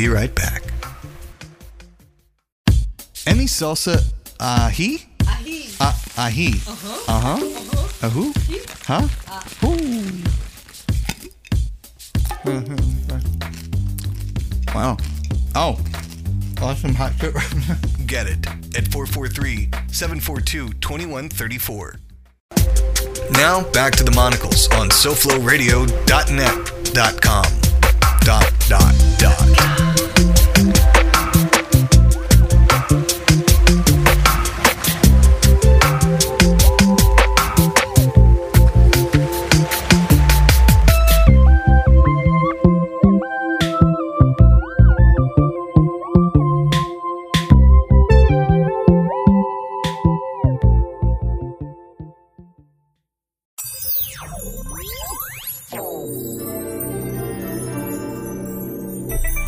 Be right back. Emmy salsa ahi? Ahi. Uh, ahi. Uh-huh. Uh-huh. Uh-huh. Who? Huh? Ooh. Wow. Oh. Awesome hot shit. Get it at 443 742 2134. Now back to the Monicles on SoFloRadio.net.com. Dot, dot, dot.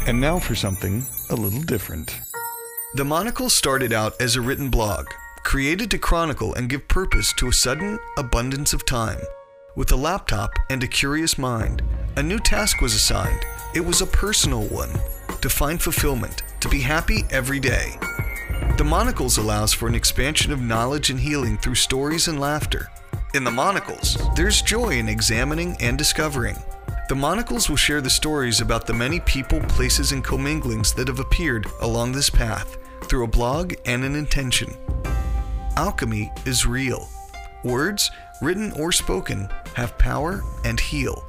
And now for something a little different. The Monicle started out as a written blog, created to chronicle and give purpose to a sudden abundance of time. With a laptop and a curious mind, a new task was assigned. It was a personal one to find fulfillment, to be happy every day. The Monicles allows for an expansion of knowledge and healing through stories and laughter. In the Monicles, there's joy in examining and discovering. The Monicles will share the stories about the many people, places, and comminglings that have appeared along this path through a blog and an intention. Alchemy is real. Words, written or spoken, have power and heal.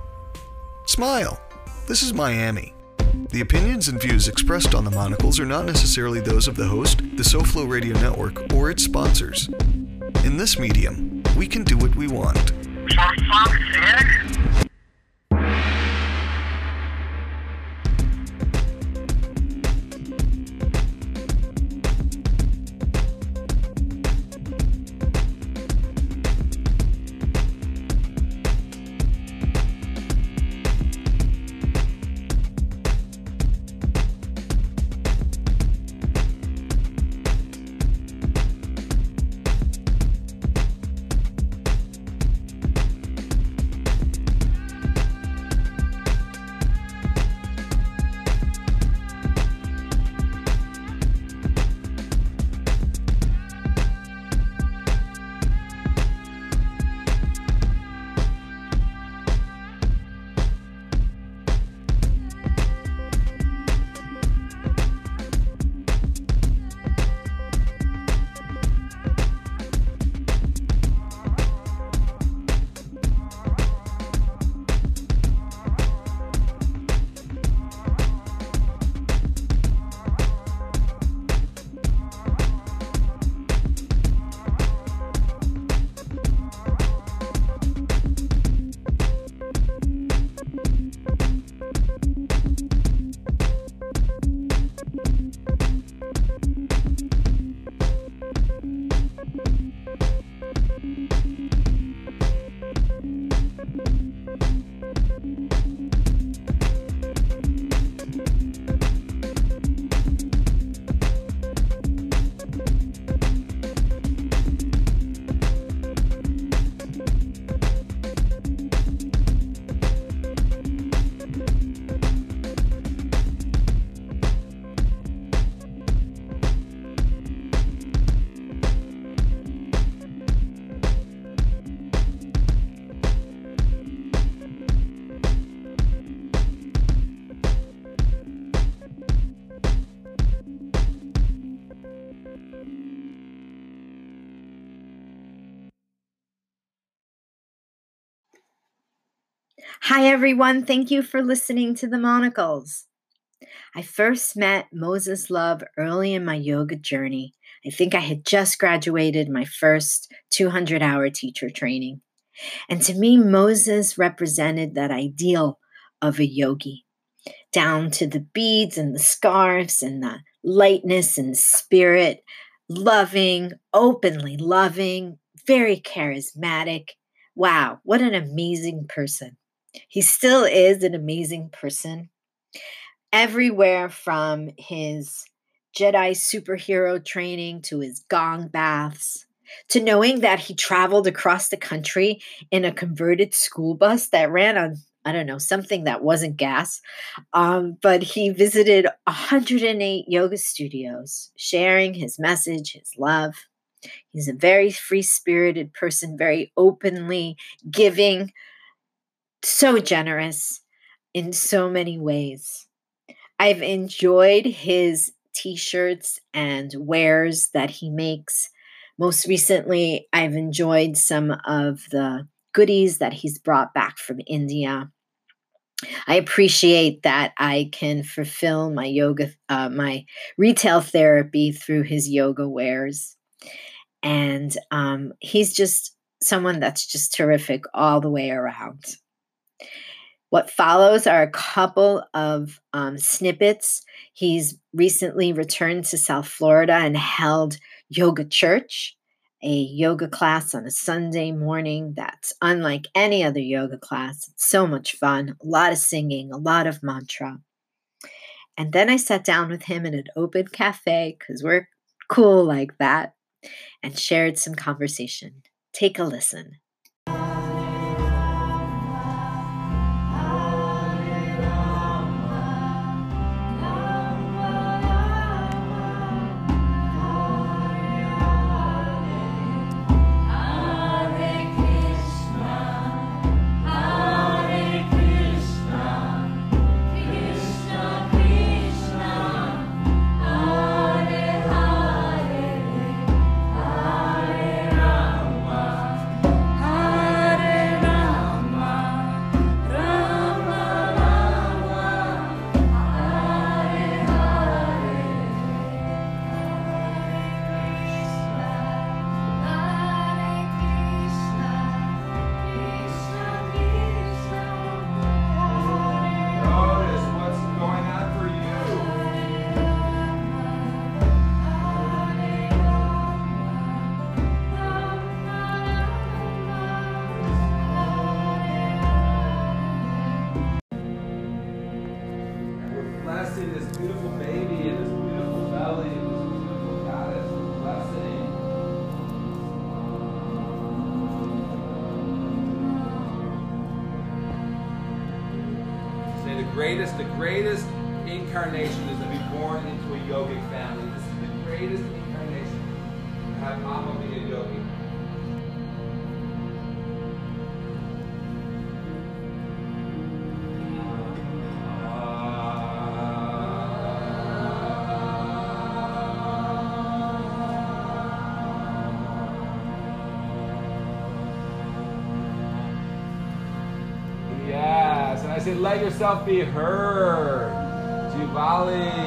Smile. This is Miami. The opinions and views expressed on the Monicles are not necessarily those of the host, the SoFlo Radio Network, or its sponsors. In this medium, we can do what we want. Hi, everyone. Thank you for listening to the Monicles. I first met Moses Love early in my yoga journey. I think I had just graduated my first 200 hour teacher training. And to me, Moses represented that ideal of a yogi, down to the beads and the scarves and the lightness and spirit, loving, openly loving, very charismatic. Wow, what an amazing person. He still is an amazing person. Everywhere from his Jedi superhero training to his gong baths to knowing that he traveled across the country in a converted school bus that ran on I don't know, something that wasn't gas. Um, but he visited 108 yoga studios, sharing his message, his love. He's a very free spirited person, very openly giving, so generous in so many ways. I've enjoyed his t shirts and wares that he makes. Most recently, I've enjoyed some of the goodies that he's brought back from India. I appreciate that I can fulfill my yoga, uh, my retail therapy through his yoga wares. And um, he's just someone that's just terrific all the way around. What follows are a couple of um, snippets. He's recently returned to South Florida and held Yoga Church, a yoga class on a Sunday morning that's unlike any other yoga class. It's so much fun, a lot of singing, a lot of mantra. And then I sat down with him in an open cafe because we're cool like that and shared some conversation. Take a listen. Yourself be heard. Jubali.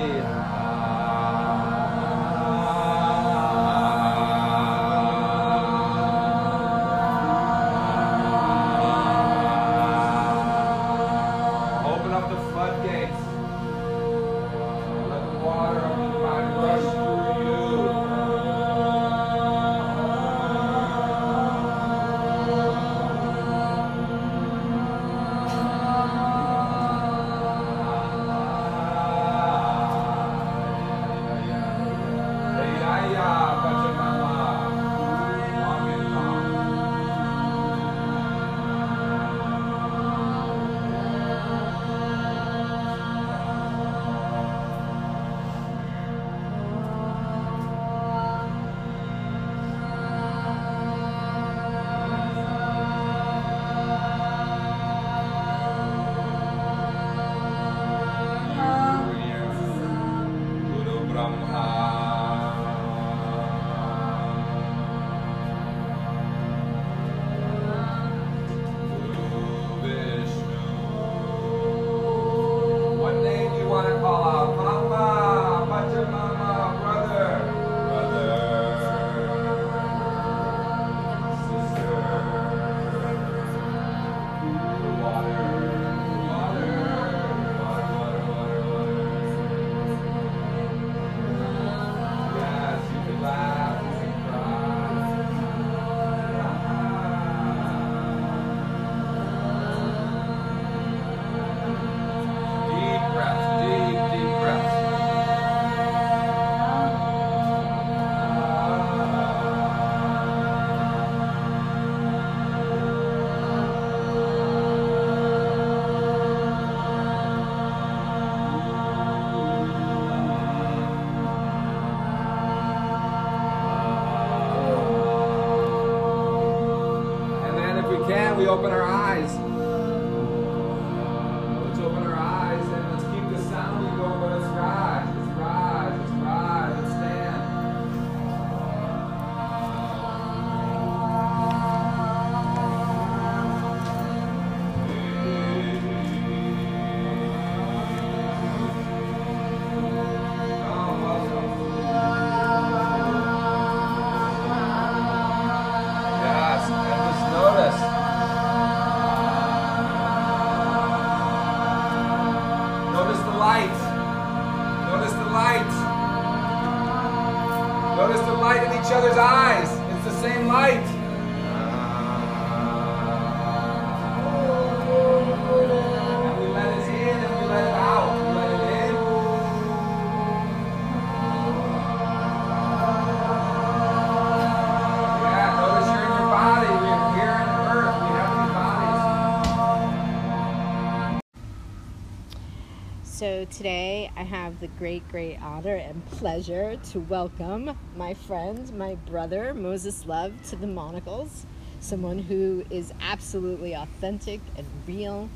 Have the great, great honor and pleasure to welcome my friend, my brother, Moses Love, to the Monicles. Someone who is absolutely authentic and real.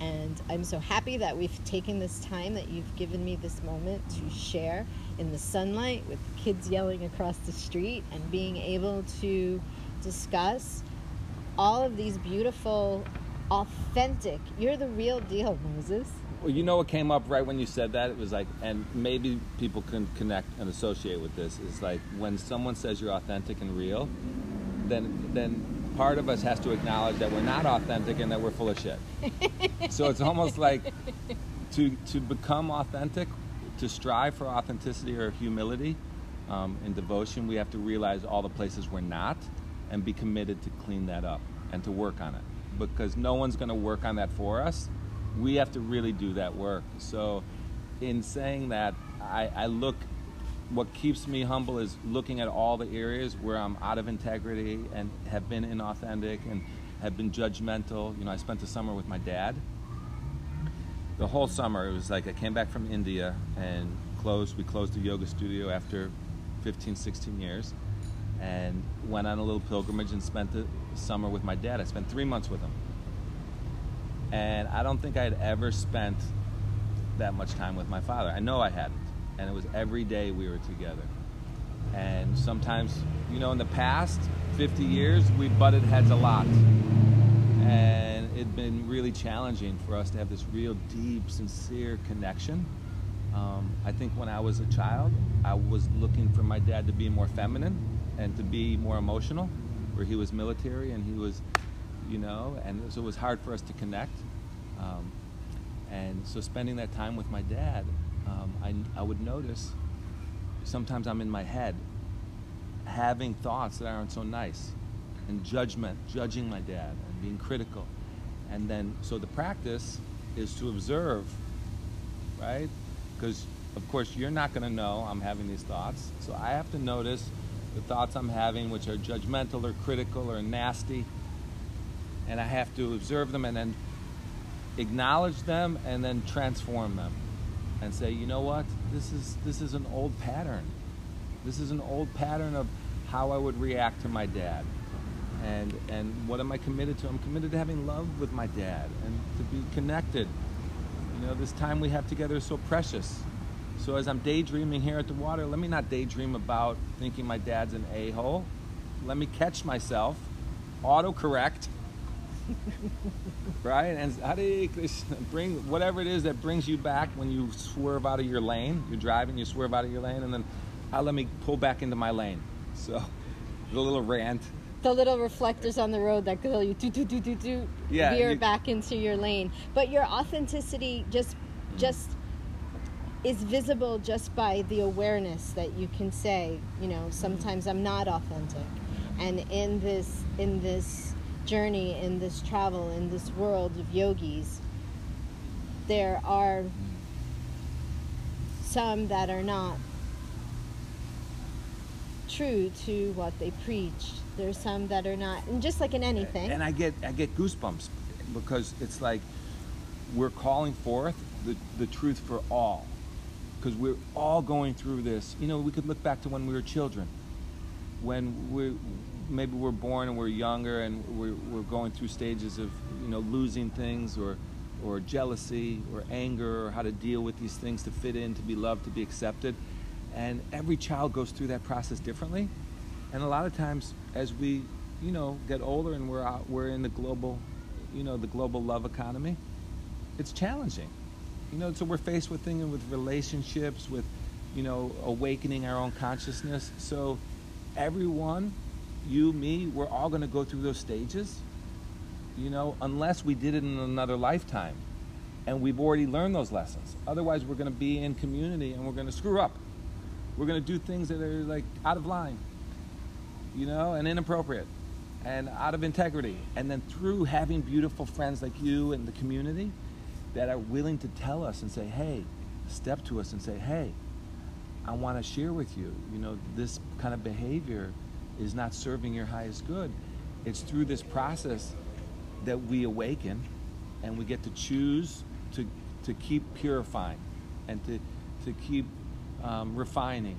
And I'm so happy that we've taken this time, that you've given me this moment to share in the sunlight with kids yelling across the street and being able to discuss all of these beautiful, authentic, you're the real deal, Moses. Well, you know what came up right when you said that? It was like, and maybe people can connect and associate with this. Is like when someone says you're authentic and real, then then part of us has to acknowledge that we're not authentic and that we're full of shit. so it's almost like to to become authentic, to strive for authenticity or humility um, and devotion, we have to realize all the places we're not, and be committed to clean that up and to work on it. Because no one's going to work on that for us. We have to really do that work. So, in saying that, I, I look. What keeps me humble is looking at all the areas where I'm out of integrity and have been inauthentic and have been judgmental. You know, I spent the summer with my dad, the whole summer it was like i came back from india and closed we closed the yoga studio after 15 16 years and went on a little pilgrimage and spent the summer with my dad i spent three months with him and i don't think i had ever spent that much time with my father. I know i hadn't. And it was every day we were together. And sometimes you know in the past 50 years we butted heads a lot. And it'd been really challenging for us to have this real deep sincere connection. Um, i think when i was a child i was looking for my dad to be more feminine and to be more emotional where he was military and he was you know and so it was hard for us to connect um, and so spending that time with my dad um, I, I would notice sometimes i'm in my head having thoughts that aren't so nice and judgment, judging my dad and being critical. And then, so the practice is to observe, right? Because, of course, you're not going to know I'm having these thoughts. So I have to notice the thoughts I'm having, which are judgmental or critical or nasty. And I have to observe them and then acknowledge them and then transform them and say, you know what? This is, this is an old pattern. This is an old pattern of how I would react to my dad. And, and what am I committed to? I'm committed to having love with my dad and to be connected. You know, this time we have together is so precious. So as I'm daydreaming here at the water, let me not daydream about thinking my dad's an a-hole. Let me catch myself, autocorrect, right? And Hare Krishna, bring whatever it is that brings you back when you swerve out of your lane. You're driving, you swerve out of your lane, and then uh, let me pull back into my lane. So, the little rant. The little reflectors on the road that tell you do do do do do Yeah, veer you- back into your lane. But your authenticity just just is visible just by the awareness that you can say, you know, sometimes I'm not authentic. And in this in this journey, in this travel, in this world of yogis, there are some that are not true to what they preach. There's some that are not, and just like in anything, And I get I get goosebumps because it's like we're calling forth the, the truth for all. Because we're all going through this. You know, we could look back to when we were children. when we maybe we're born and we're younger and we're, we're going through stages of you know losing things or or jealousy or anger or how to deal with these things to fit in to be loved to be accepted. And every child goes through that process differently. And a lot of times as we you know get older and we're out we're in the global you know the global love economy it's challenging. You know so we're faced with things with relationships with you know awakening our own consciousness. So everyone you me we're all going to go through those stages you know unless we did it in another lifetime and we've already learned those lessons. Otherwise we're going to be in community and we're going to screw up. We're going to do things that are like out of line you know and inappropriate and out of integrity. And then through having beautiful friends like you and the community that are willing to tell us and say hey step to us and say hey i want to share with you you know this kind of behavior is not serving your highest good. It's through this process that we awaken and we get to choose to, to keep purifying and to, to keep um, refining.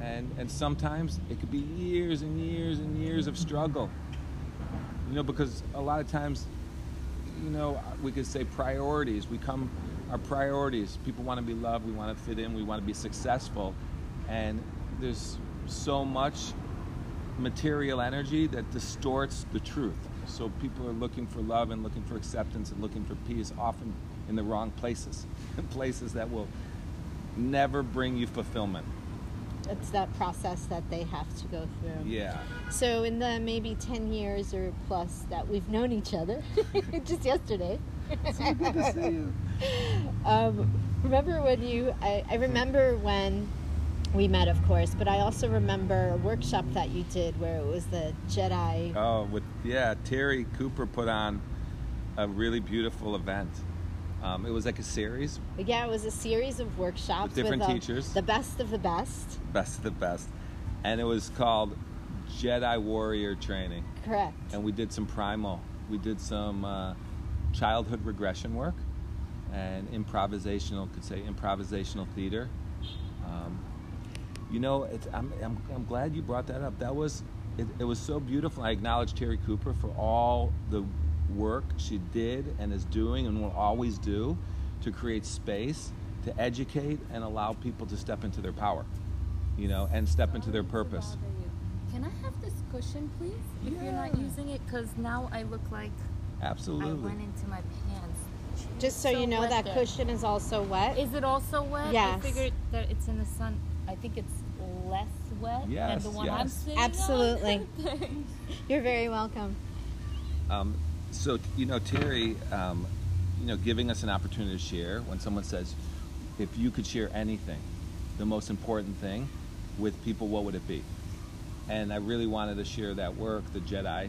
And, and sometimes it could be years and years and years of struggle. You know because a lot of times you know we could say priorities. We come our priorities people want to be loved we want to fit in we want to be successful. And there's so much material energy that distorts the truth. So people are looking for love and looking for acceptance and looking for peace often in the wrong places. Places that will never bring you fulfillment. It's that process that they have to go through. yeah. So in the maybe 10 years or plus that we've known each other, just yesterday. So good to see um, remember when you, I, I remember when we met, of course, but I also remember a workshop that you did where it was the Jedi. Oh, with yeah, Terry Cooper put on a really beautiful event. Um, it was like a series, Yeah, it was a series of workshops With different uh, teachers. The best of the best. best of the best, and it was called Jedi Warrior Training. Correct. And we did some primal, we did some uh, childhood regression work, and improvisational, could say improvisational theater. Um, you know, it's, I'm, I'm, I'm glad you brought that up. That was, it, it was so beautiful. I acknowledge Terry Cooper for all the work she did and is doing and will always do to create space, to educate and allow people to step into their power, you know, and step into their purpose. Can I have this cushion, please? If you're not using it, because now I look like I Absolutely. went into my pants. Just so, So you know, that there. cushion is also wet. Is it also wet? Yes. I figured that it's in the sun. I think it's less wet than Yes, the one I'm yes. sitting. Absolutely. Thanks. You're very welcome. Um, so you know, Terry, um, you know, giving us an opportunity to share. When someone says, "If you could share anything, the most important thing with people, what would it be?" And I really wanted to share that work, the Jedi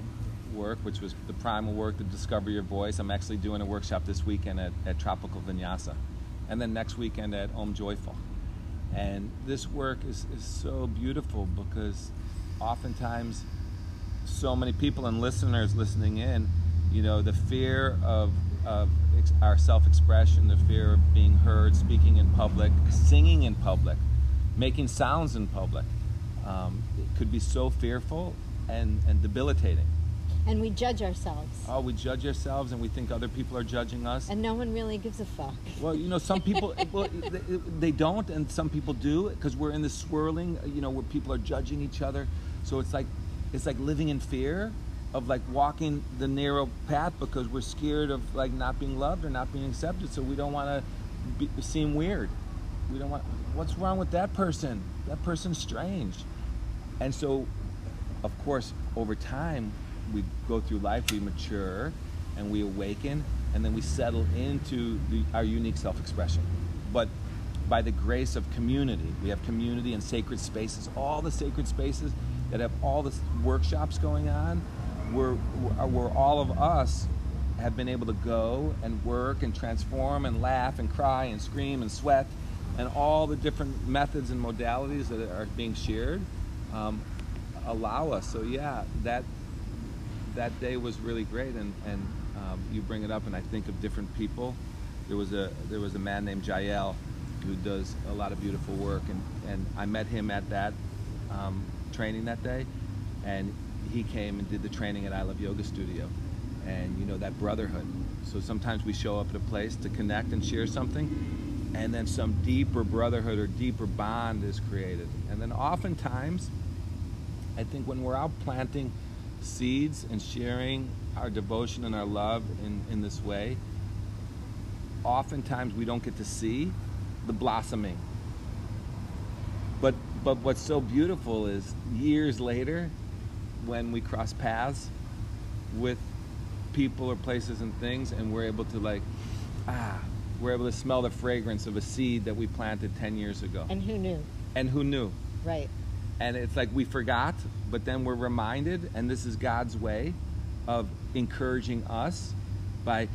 work, which was the primal work, the discover your voice. I'm actually doing a workshop this weekend at, at Tropical Vinyasa, and then next weekend at Om Joyful. And this work is, is so beautiful because oftentimes so many people and listeners listening in, you know, the fear of, of ex- our self expression, the fear of being heard, speaking in public, singing in public, making sounds in public, um, it could be so fearful and, and debilitating. And we judge ourselves. Oh, we judge ourselves and we think other people are judging us. And no one really gives a fuck. Well, you know, some people well, they, they don't, and some people do, because we're in this swirling, you know, where people are judging each other. So it's like, it's like living in fear of like walking the narrow path because we're scared of like not being loved or not being accepted. So we don't want to seem weird. We don't want. What's wrong with that person? That person's strange. And so, of course, over time, we go through life, we mature, and we awaken, and then we settle into the, our unique self-expression. But by the grace of community, we have community and sacred spaces, all the sacred spaces that have all the workshops going on, where, where all of us have been able to go and work and transform and laugh and cry and scream and sweat and all the different methods and modalities that are being shared um, allow us. So yeah, that that day was really great, and and um, you bring it up, and I think of different people. There was a there was a man named Jael who does a lot of beautiful work, and and I met him at that um, training that day, and he came and did the training at I Love Yoga Studio, and you know that brotherhood. So sometimes we show up at a place to connect and share something, and then some deeper brotherhood or deeper bond is created. And then oftentimes, I think when we're out planting seeds and sharing our devotion and our love in, in this way, oftentimes we don't get to see the blossoming. But but what's so beautiful is years later, when we cross paths with people or places and things, and we're able to like, ah, we're able to smell the fragrance of a seed that we planted ten years ago. And who knew? And who knew? Right. And it's like we forgot, but then we're reminded, and this is God's way of encouraging us by,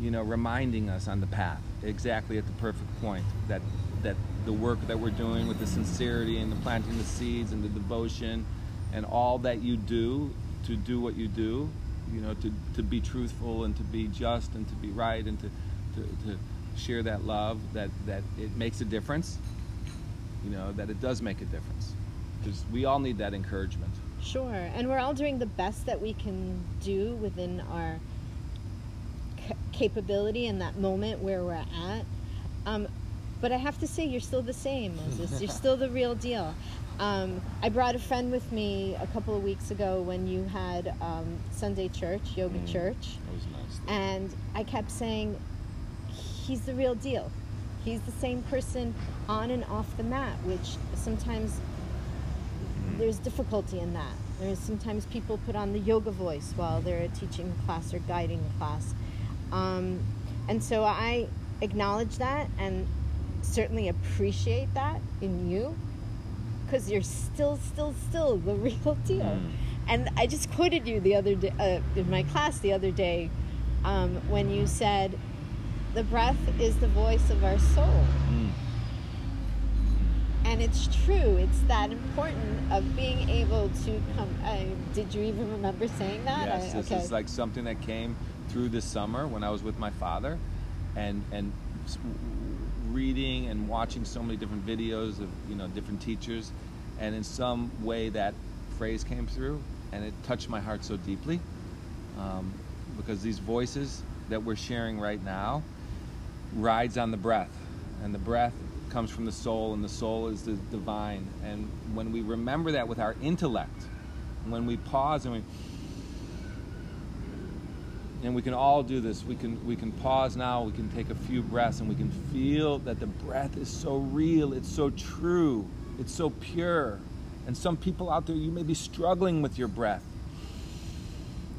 you know, reminding us on the path exactly at the perfect point that that the work that we're doing with the sincerity and the planting the seeds and the devotion and all that you do to do what you do, you know, to, to be truthful and to be just and to be right and to, to, to share that love, that, that it makes a difference, you know, that it does make a difference. Because we all need that encouragement. Sure. And we're all doing the best that we can do within our ca- capability in that moment where we're at. Um, but I have to say, you're still the same, Moses. You're still the real deal. Um, I brought a friend with me a couple of weeks ago when you had um, Sunday church, yoga Mm. church, That was nice. and I kept saying, he's the real deal. He's the same person on and off the mat, which sometimes there's difficulty in that. There's sometimes people put on the yoga voice while they're teaching class or guiding a class. Um, and so I acknowledge that and certainly appreciate that in you because you're still, still, still the real deal. Mm. And I just quoted you the other day uh, in my class the other day um, when you said, "The breath is the voice of our soul," Mm. And it's true. It's that important of being able to come. Uh, did you even remember saying that? Yes, I- this is like something that came through this summer when I was with my father, and and reading and watching so many different videos of you know different teachers, and in some way that phrase came through, and it touched my heart so deeply, um, because these voices that we're sharing right now rides on the breath, and the breath comes from the soul, and the soul is the divine, and when we remember that with our intellect, when we pause and we and we can all do this we can we can pause now we can take a few breaths and we can feel that the breath is so real it's so true it's so pure. And some people out there you may be struggling with your breath.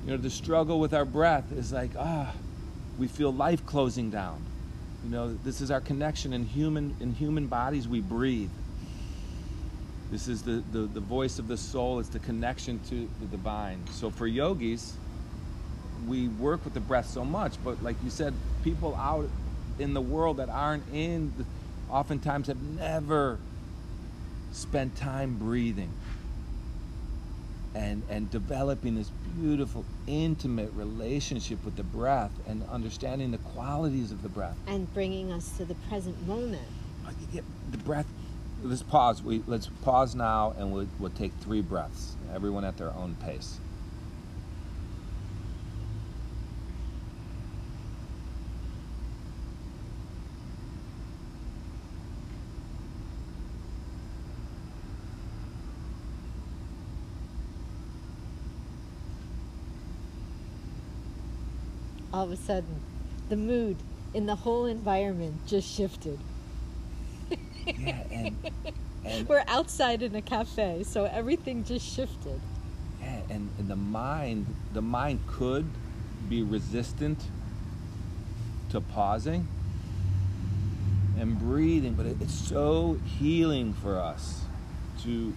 You know the struggle with our breath is like ah we feel life closing down you know this is our connection in human in human bodies we breathe. This is the, the, the voice of the soul. It's the connection to the divine. So for yogis we work with the breath so much, but like you said, people out in the world that aren't in, the, oftentimes have never spent time breathing and and developing this beautiful, intimate relationship with the breath and understanding the qualities of the breath. and bringing us to the present moment. Like, you get the breath. Let's pause. We let's pause now, and we'll we'll take three breaths. Everyone at their own pace. All of a sudden, the mood in the whole environment just shifted. Yeah, and and We're outside in a cafe, so everything just shifted. Yeah, and, and the mind, the mind could be resistant to pausing and breathing, but it, it's so healing for us to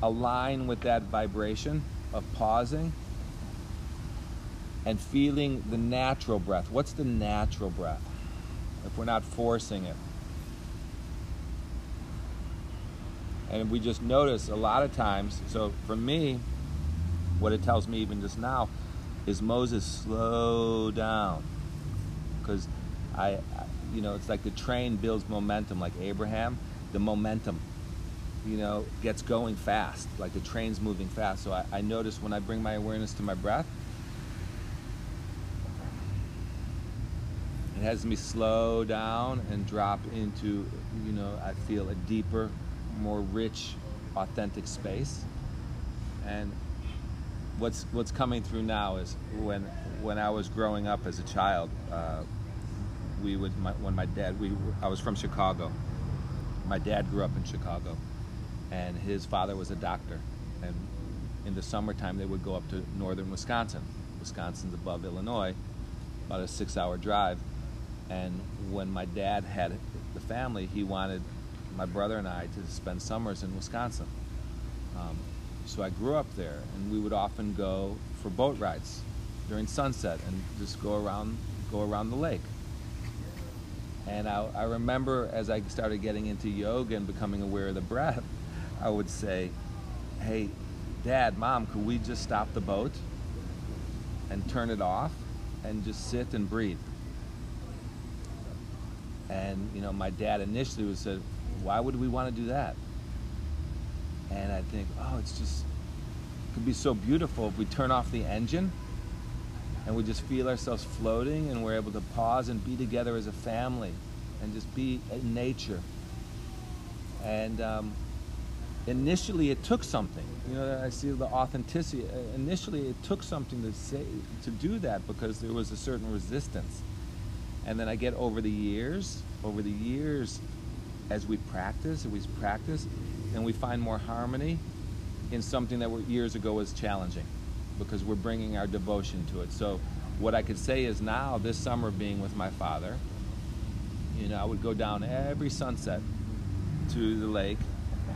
align with that vibration of pausing and feeling the natural breath. What's the natural breath? If we're not forcing it. And we just notice a lot of times, so for me, what it tells me even just now is Moses slow down because I, you know it's like the train builds momentum like Abraham the momentum you know, gets going fast, like the train's moving fast. So I, I notice when I bring my awareness to my breath, has me slow down and drop into, you know, I feel a deeper, more rich, authentic space. And what's what's coming through now is when when I was growing up as a child, uh, we would my, when my dad we I was from Chicago. My dad grew up in Chicago, and his father was a doctor. And in the summertime, they would go up to northern Wisconsin. Wisconsin's above Illinois, about a six-hour drive. And when my dad had the family, he wanted my brother and I to spend summers in Wisconsin. Um, so I grew up there, and we would often go for boat rides during sunset and just go around go around the lake. And I, I remember as I started getting into yoga and becoming aware of the breath, I would say, "Hey, Dad, Mom, could we just stop the boat and turn it off and just sit and breathe?" And you know, my dad initially would say, "Why would we want to do that?" And I think, "Oh, it's just it could be so beautiful if we turn off the engine and we just feel ourselves floating and we're able to pause and be together as a family and just be in nature." And um, initially it took something you know i see the authenticity initially it took something to say to do that because there was a certain resistance and then i get over the years over the years as we practice as we practice and we find more harmony in something that years ago was challenging because we're bringing our devotion to it so what i could say is now this summer being with my father you know i would go down every sunset to the lake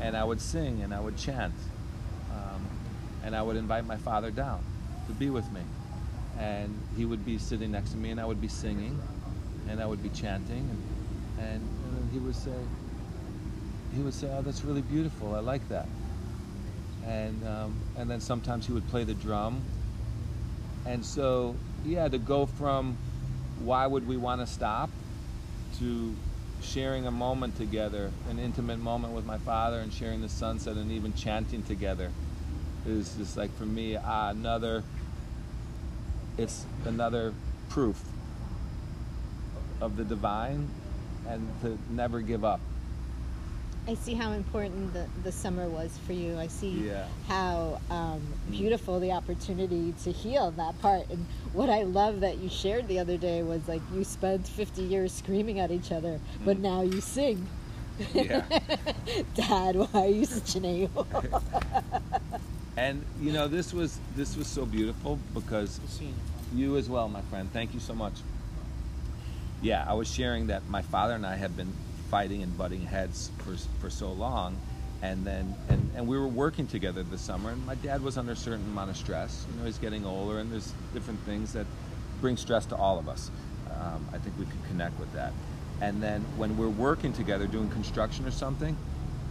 and I would sing and I would chant. Um, and I would invite my father down to be with me. And he would be sitting next to me and I would be singing and I would be chanting. And, and, and he would say, he would say, oh, that's really beautiful. I like that. And, um, and then sometimes he would play the drum. And so, yeah, to go from why would we want to stop to sharing a moment together, an intimate moment with my father, and sharing the sunset, and even chanting together, is just like for me uh, another. It's another proof of the divine, and to never give up. I see how important the, the summer was for you. I see Yeah. how um, beautiful the opportunity to heal that part. And what I love that you shared the other day was like you spent 50 years screaming at each other, but now you sing. Yeah. Dad, why are you such an a-hole? And you know, this was this was so beautiful because you as well, my friend. Thank you so much. Yeah, I was sharing that my father and I have been fighting and butting heads for for so long, and then and, and we were working together this summer. And my dad was under a certain amount of stress. You know, he's getting older, and there's different things that bring stress to all of us. Um, I think we could connect with that. And then when we're working together, doing construction or something,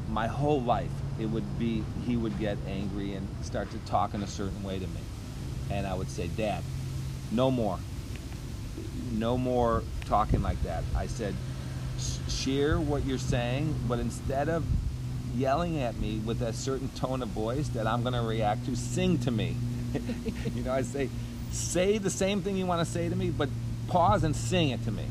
my whole life it would be he would get angry and start to talk in a certain way to me and i would say dad no more no more talking like that. I said share what you're saying but instead of yelling at me with a certain tone of voice that i'm going to react to sing to me. You know i say say the same thing you want to say to me but pause and sing it to me.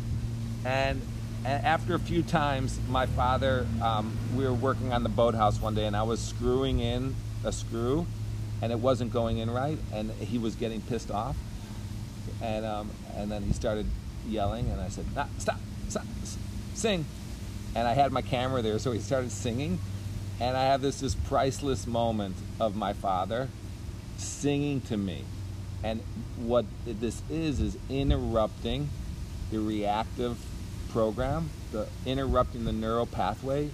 And after a few times, my father, um, we were working on the boathouse one day, and I was screwing in a screw, and it wasn't going in right, and he was getting pissed off, and um, and then he started yelling, and I said, nah, "Stop, stop, sing," and I had my camera there, so he started singing, and I have this this priceless moment of my father singing to me, and what this is is interrupting the reactive program, the interrupting the neural pathway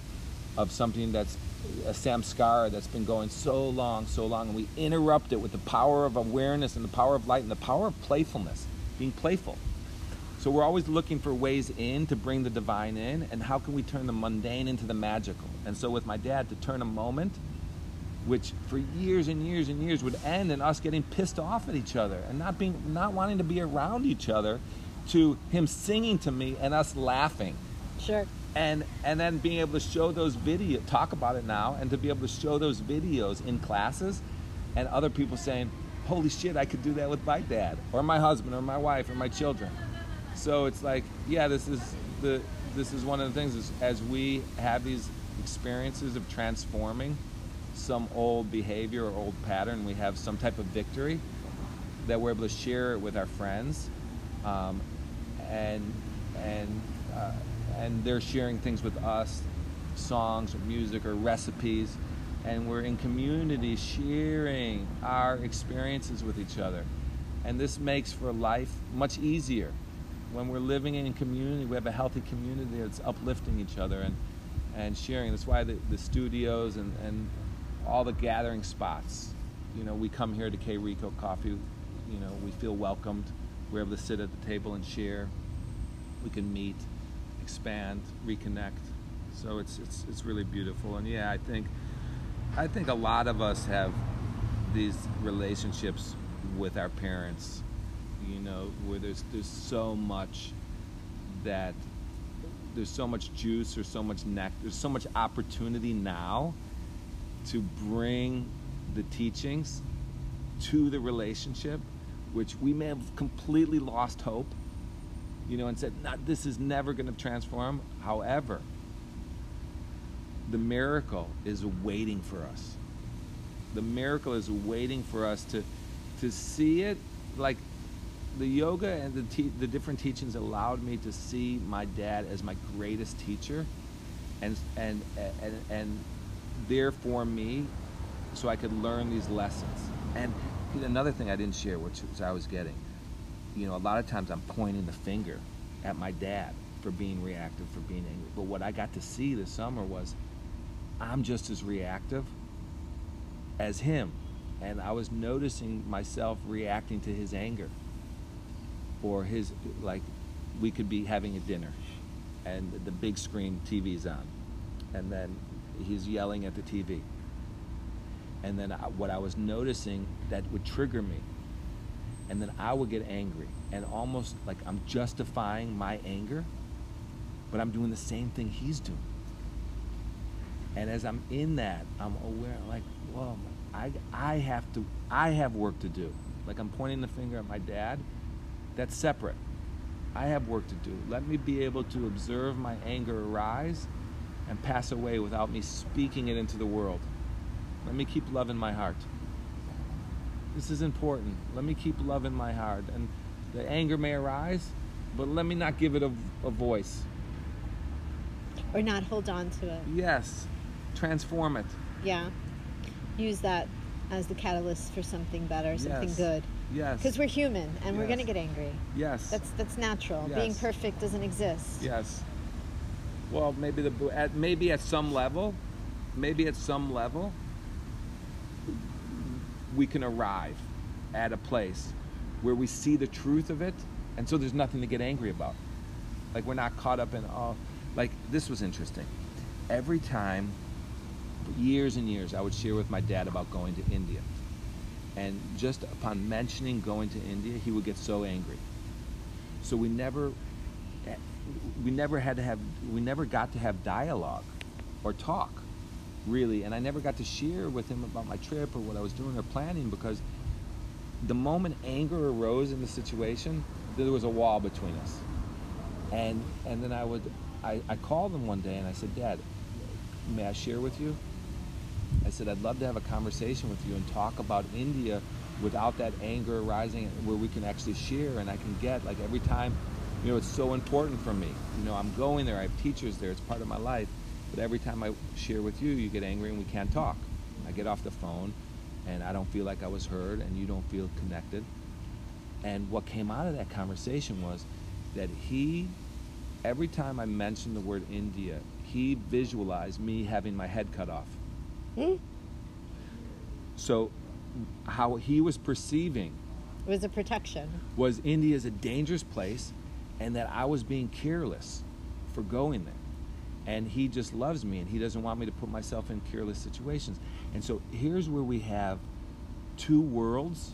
of something that's a samskara that's been going so long, so long, and we interrupt it with the power of awareness and the power of light and the power of playfulness, being playful. So we're always looking for ways in to bring the divine in, and how can we turn the mundane into the magical? And so with my dad, to turn a moment, which for years and years and years would end in us getting pissed off at each other and not being, not wanting to be around each other, to him singing to me and us laughing. Sure. and and then being able to show those video talk about it now and to be able to show those videos in classes and other people saying holy shit i could do that with my dad or my husband or my wife or my children. So it's like yeah this is the this is one of the things is as we have these experiences of transforming some old behavior or old pattern we have some type of victory that we're able to share it with our friends um, and and uh, and they're sharing things with us songs or music or recipes and we're in community sharing our experiences with each other. And this makes for life much easier. When we're living in community we have a healthy community that's uplifting each other and and sharing. That's why the, the studios and, and all the gathering spots you know we come here to K Rico Coffee you know we feel welcomed. We're able to sit at the table and share. We can meet expand, reconnect. So it's it's it's really beautiful. And yeah, I think I think a lot of us have these relationships with our parents, you know, where there's there's so much that there's so much juice or so much nectar, there's so much opportunity now to bring the teachings to the relationship, which we may have completely lost hope you know, and said, "Not this is never going to transform." However, the miracle is waiting for us. The miracle is waiting for us to to see it like the yoga and the te- the different teachings allowed me to see my dad as my greatest teacher and and and and therefore me so I could learn these lessons. And another thing I didn't share which was I was getting you know, a lot of times I'm pointing the finger at my dad for being reactive, for being angry. But what I got to see this summer was I'm just as reactive as him. And I was noticing myself reacting to his anger or his, like, we could be having a dinner and the big screen TV's on. And then he's yelling at the TV. And then I, what I was noticing that would trigger me and then I would get angry and almost like I'm justifying my anger, but I'm doing the same thing he's doing. And as I'm in that, I'm aware, like, whoa, I, I have to, I have work to do. Like I'm pointing the finger at my dad. That's separate. I have work to do. Let me be able to observe my anger arise and pass away without me speaking it into the world. Let me keep love in my heart. This is important. Let me keep love in my heart. And the anger may arise, but let me not give it a, a voice. Or not hold on to it. Yes. Transform it. Yeah. Use that as the catalyst for something better, something Yes. good. Yes. Because we're human and we're going to get angry. Yes. That's that's natural. Being perfect doesn't exist. Yes. Well, maybe the at maybe at some level, maybe at some level, we can arrive at a place where we see the truth of it, and so there's nothing to get angry about. Like we're not caught up in oh, like this was interesting. Every time, years and years, I would share with my dad about going to India, and just upon mentioning going to India, he would get so angry. So we never we never had to have we never got to have dialogue or talk really. And i never got to share with him about my trip or what i was doing or planning because the moment anger arose in the situation there was a wall between us. And and then i would i, I called him one day and i said dad may i share with you i said i'd love to have a conversation with you and talk about india without that anger arising where we can actually share and i can get like every time you know it's so important for me. You know i'm going there i have teachers there it's part of my life but every time i share with you you get angry and we can't talk. I get off the phone and i don't feel like i was heard and you don't feel connected. And what came out of that conversation was that he every time i mentioned the word india he visualized me having my head cut off Hmm? so how he was perceiving It was a protection. was India is a dangerous place and that I was being careless for going there. And he just loves me and he doesn't want me to put myself in careless situations. And so here's where we have two worlds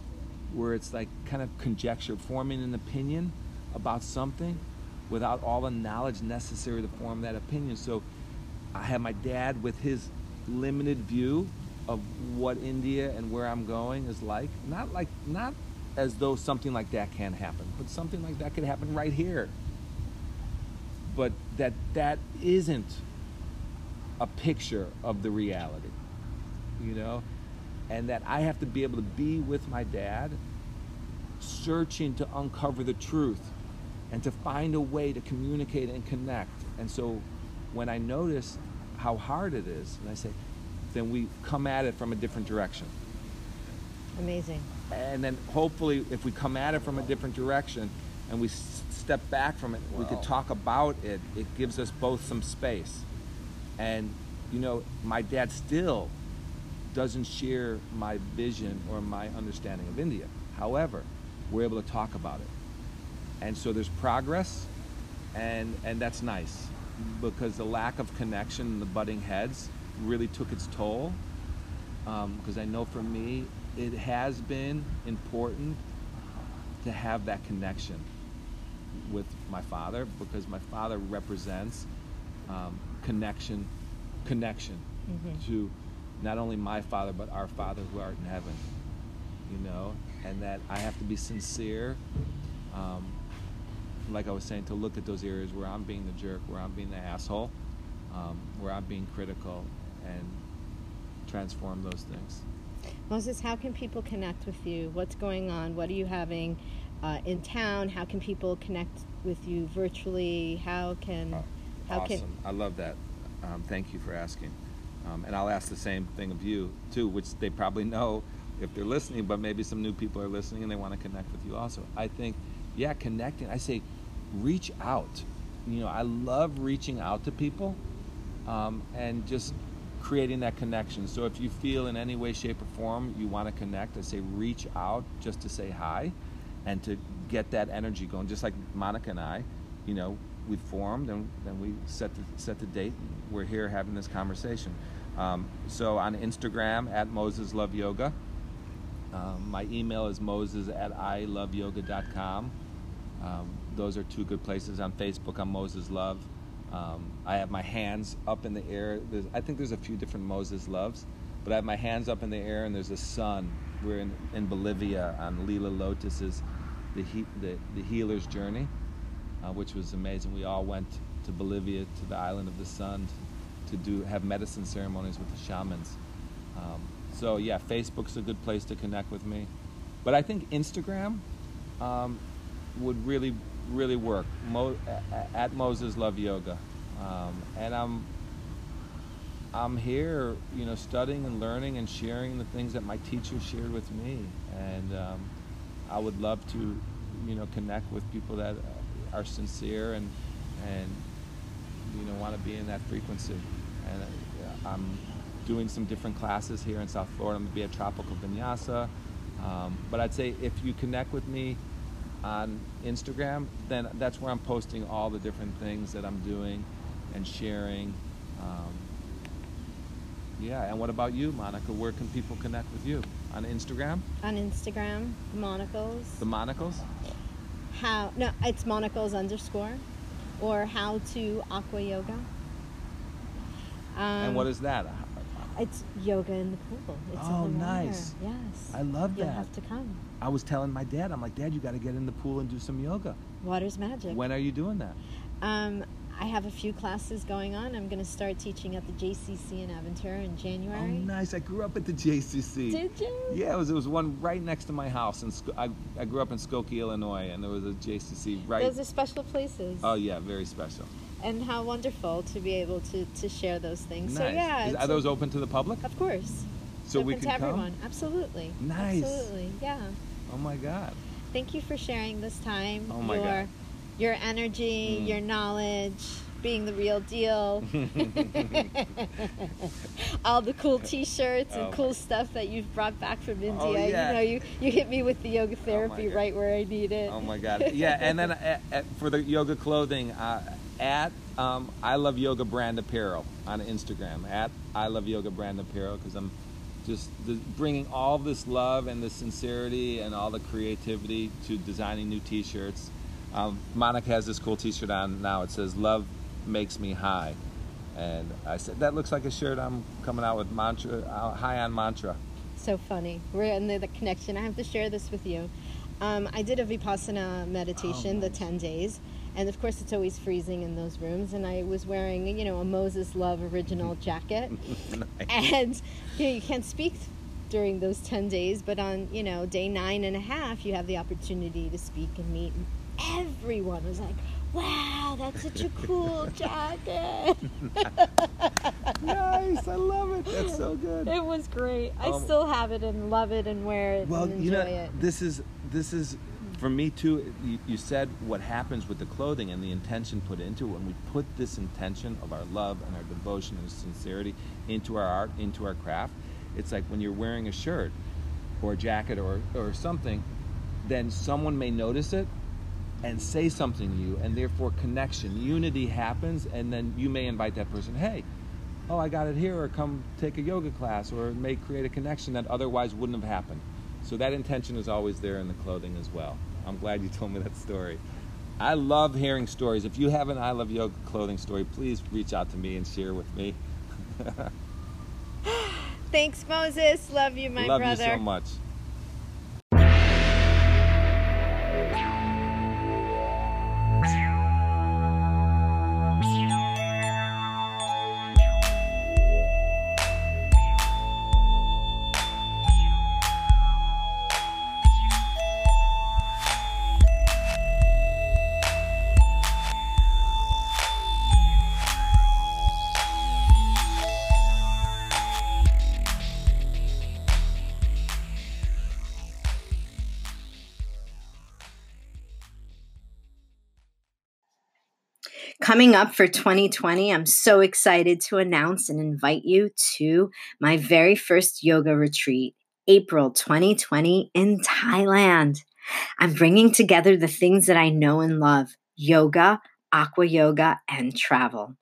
where it's like kind of conjecture, forming an opinion about something without all the knowledge necessary to form that opinion. So I have my dad with his limited view of what India and where I'm going is like. Not like not as though something like that can happen, but something like that could happen right here. But that that isn't a picture of the reality. You know? And that I have to be able to be with my dad searching to uncover the truth and to find a way to communicate and connect. And so when I notice how hard it is, and I say, then we come at it from a different direction. Amazing. And then hopefully, if we come at it from a different direction and we s- step back from it, we could talk about it. It gives us both some space. And, you know, my dad still doesn't share my vision or my understanding of India. However, we're able to talk about it. And so there's progress, and, and that's nice because the lack of connection and the butting heads really took its toll. Because I know for me, it has been important to have that connection with my father because my father represents um, connection, connection to not only my father but our Father who art in heaven. You know, and that I have to be sincere. Um, like I was saying, to look at those areas where I'm being the jerk, where I'm being the asshole, um, where I'm being critical, and transform those things. Moses, how can people connect with you? What's going on? What are you having uh, in town? How can people connect with you virtually? How can how awesome. can I love that. Um, thank you for asking. Um, and I'll ask the same thing of you too, which they probably know if they're listening, but maybe some new people are listening and they want to connect with you also. I think, yeah, connecting. I say, reach out. You know, I love reaching out to people um, and just creating that connection. So if you feel in any way, shape, or form you want to connect, I say reach out just to say hi and to get that energy going. Just like Monica and I, you know, we formed and then we set the, set the date. We're here having this conversation. Um, so on Instagram at Moses Love Yoga. Um, my email is moses at iloveyoga.com. Um, those are two good places. On Facebook, I'm Moses Love. Um, I have my hands up in the air. There's, I think there's a few different Moses Loves, but I have my hands up in the air and there's a sun. We're in, in Bolivia on Lila Lotus's the, he, the, the Healer's Journey, uh, which was amazing. We all went to Bolivia, to the island of the sun, to do have medicine ceremonies with the shamans. Um, so yeah, Facebook's a good place to connect with me, but I think Instagram um, would really really work. Mo- at Moses Love Yoga, um, and I'm I'm here, you know, studying and learning and sharing the things that my teacher shared with me, and um, I would love to, you know, connect with people that are sincere and and you know want to be in that frequency. And uh, I'm doing some different classes here in South Florida. I'm gonna be at Tropical Vinyasa, um, but I'd say if you connect with me on Instagram, then that's where I'm posting all the different things that I'm doing and sharing. Um, yeah, and what about you, Monica? Where can people connect with you? On Instagram? on Instagram, Monicles. The Monicles? how no, it's Monicles underscore, or how to Aqua Yoga. Um, and what is that? It's yoga in the pool. It's Oh, nice. Yes. I love that. You'll have to come. I was telling my dad, I'm like, Dad, you got to get in the pool and do some yoga. Water's magic. When are you doing that? Um, I have a few classes going on. I'm going to start teaching at the JCC in Aventura in January. Oh, nice. I grew up at the JCC. Did you? Yeah, it was, it was one right next to my house. And I, I grew up in Skokie, Illinois, and there was a JCC right. Those are special places. oh, yeah, very special. And how wonderful to be able to, to share those things. Nice. So yeah, Is- are those open to the public? Of course. So Open we to can come? everyone. Absolutely. Nice. Absolutely. Yeah. Oh, my God. Thank you for sharing this time. Oh my your, God. Your energy, Mm. your knowledge, being the real deal. All the cool T-shirts and Oh cool stuff that you've brought back from India. Oh, yeah. You know, you, you hit me with the yoga therapy God. right where I need it. Oh my God! Yeah, and then uh, uh, for the yoga clothing, uh, at um, I love yoga brand apparel on Instagram at I love yoga brand apparel because I'm just the, bringing all this love and the sincerity and all the creativity to designing new T-shirts. Um, Monica has this cool T-shirt on now. It says "Love makes me high," and I said that looks like a shirt I'm coming out with mantra, uh, high on mantra. So funny. We're in the, the connection. I have to share this with you. Um, I did a vipassana meditation, Oh, the 10 days, and of course it's always freezing in those rooms. And I was wearing, you know, a Moses Love original jacket, and you know you can't speak during those 10 days, but on you know day nine and a half, you have the opportunity to speak and meet. And everyone was like, "Wow, that's such a cool jacket." nice, I love it. That's so good. It was great. I Um, still have it and love it and wear it Well, and enjoy you know, it. this is this is for me too. You, you said what happens with the clothing and the intention put into it. When we put this intention of our love and our devotion and sincerity into our art, into our craft, it's like when you're wearing a shirt or a jacket or or something, then someone may notice it and say something to you, and therefore connection, unity happens, and then you may invite that person, hey. Oh, I got it here, or come take a yoga class, or may create a connection that otherwise wouldn't have happened. So that intention is always there in the clothing as well. I'm glad you told me that story. I love hearing stories. If you have an I Love Yoga clothing story, please reach out to me and share with me. Thanks, Moses. Love you, my love brother. you so much. Coming up for 2020, I'm so excited to announce and invite you to my very first yoga retreat, April 2020 in Thailand. I'm bringing together the things that I know and love yoga, aqua yoga, and travel.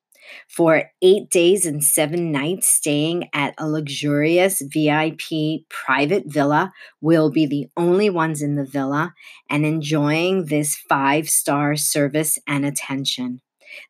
For eight days and seven nights, staying at a luxurious VIP private villa. We'll be the only ones in the villa and enjoying this five star service and attention.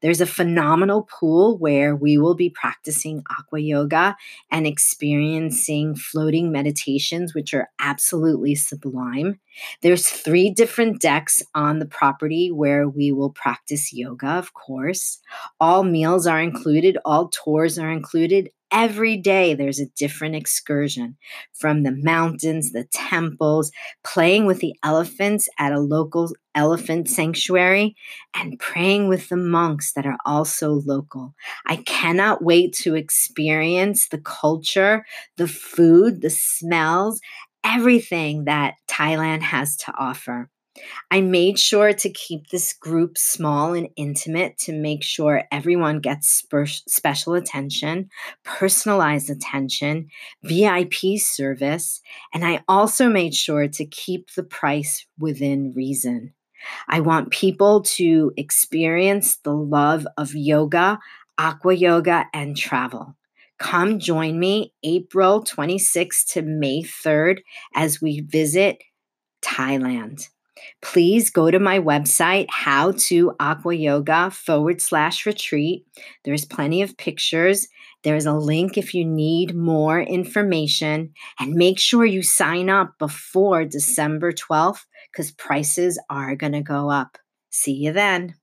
There's a phenomenal pool where we will be practicing aqua yoga and experiencing floating meditations, which are absolutely sublime. There's three different decks on the property where we will practice yoga, of course. All meals are included, all tours are included. Every day there's a different excursion from the mountains, the temples, playing with the elephants at a local elephant sanctuary, and praying with the monks that are also local. I cannot wait to experience the culture, the food, the smells, everything that Thailand has to offer. I made sure to keep this group small and intimate to make sure everyone gets spe- special attention, personalized attention, VIP service, and I also made sure to keep the price within reason. I want people to experience the love of yoga, aqua yoga, and travel. Come join me April 26th to May 3rd as we visit Thailand. Please go to my website, how to aqua yoga forward slash retreat. There's plenty of pictures. There's a link if you need more information. And make sure you sign up before December 12th because prices are going to go up. See you then.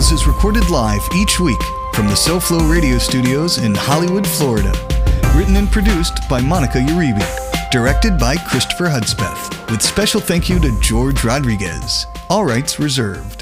Is recorded live each week from the SoFlo radio studios in Hollywood, Florida. Written and produced by Monica Uribe. Directed by Christopher Hudspeth, with special thank you to George Rodriguez. All rights reserved.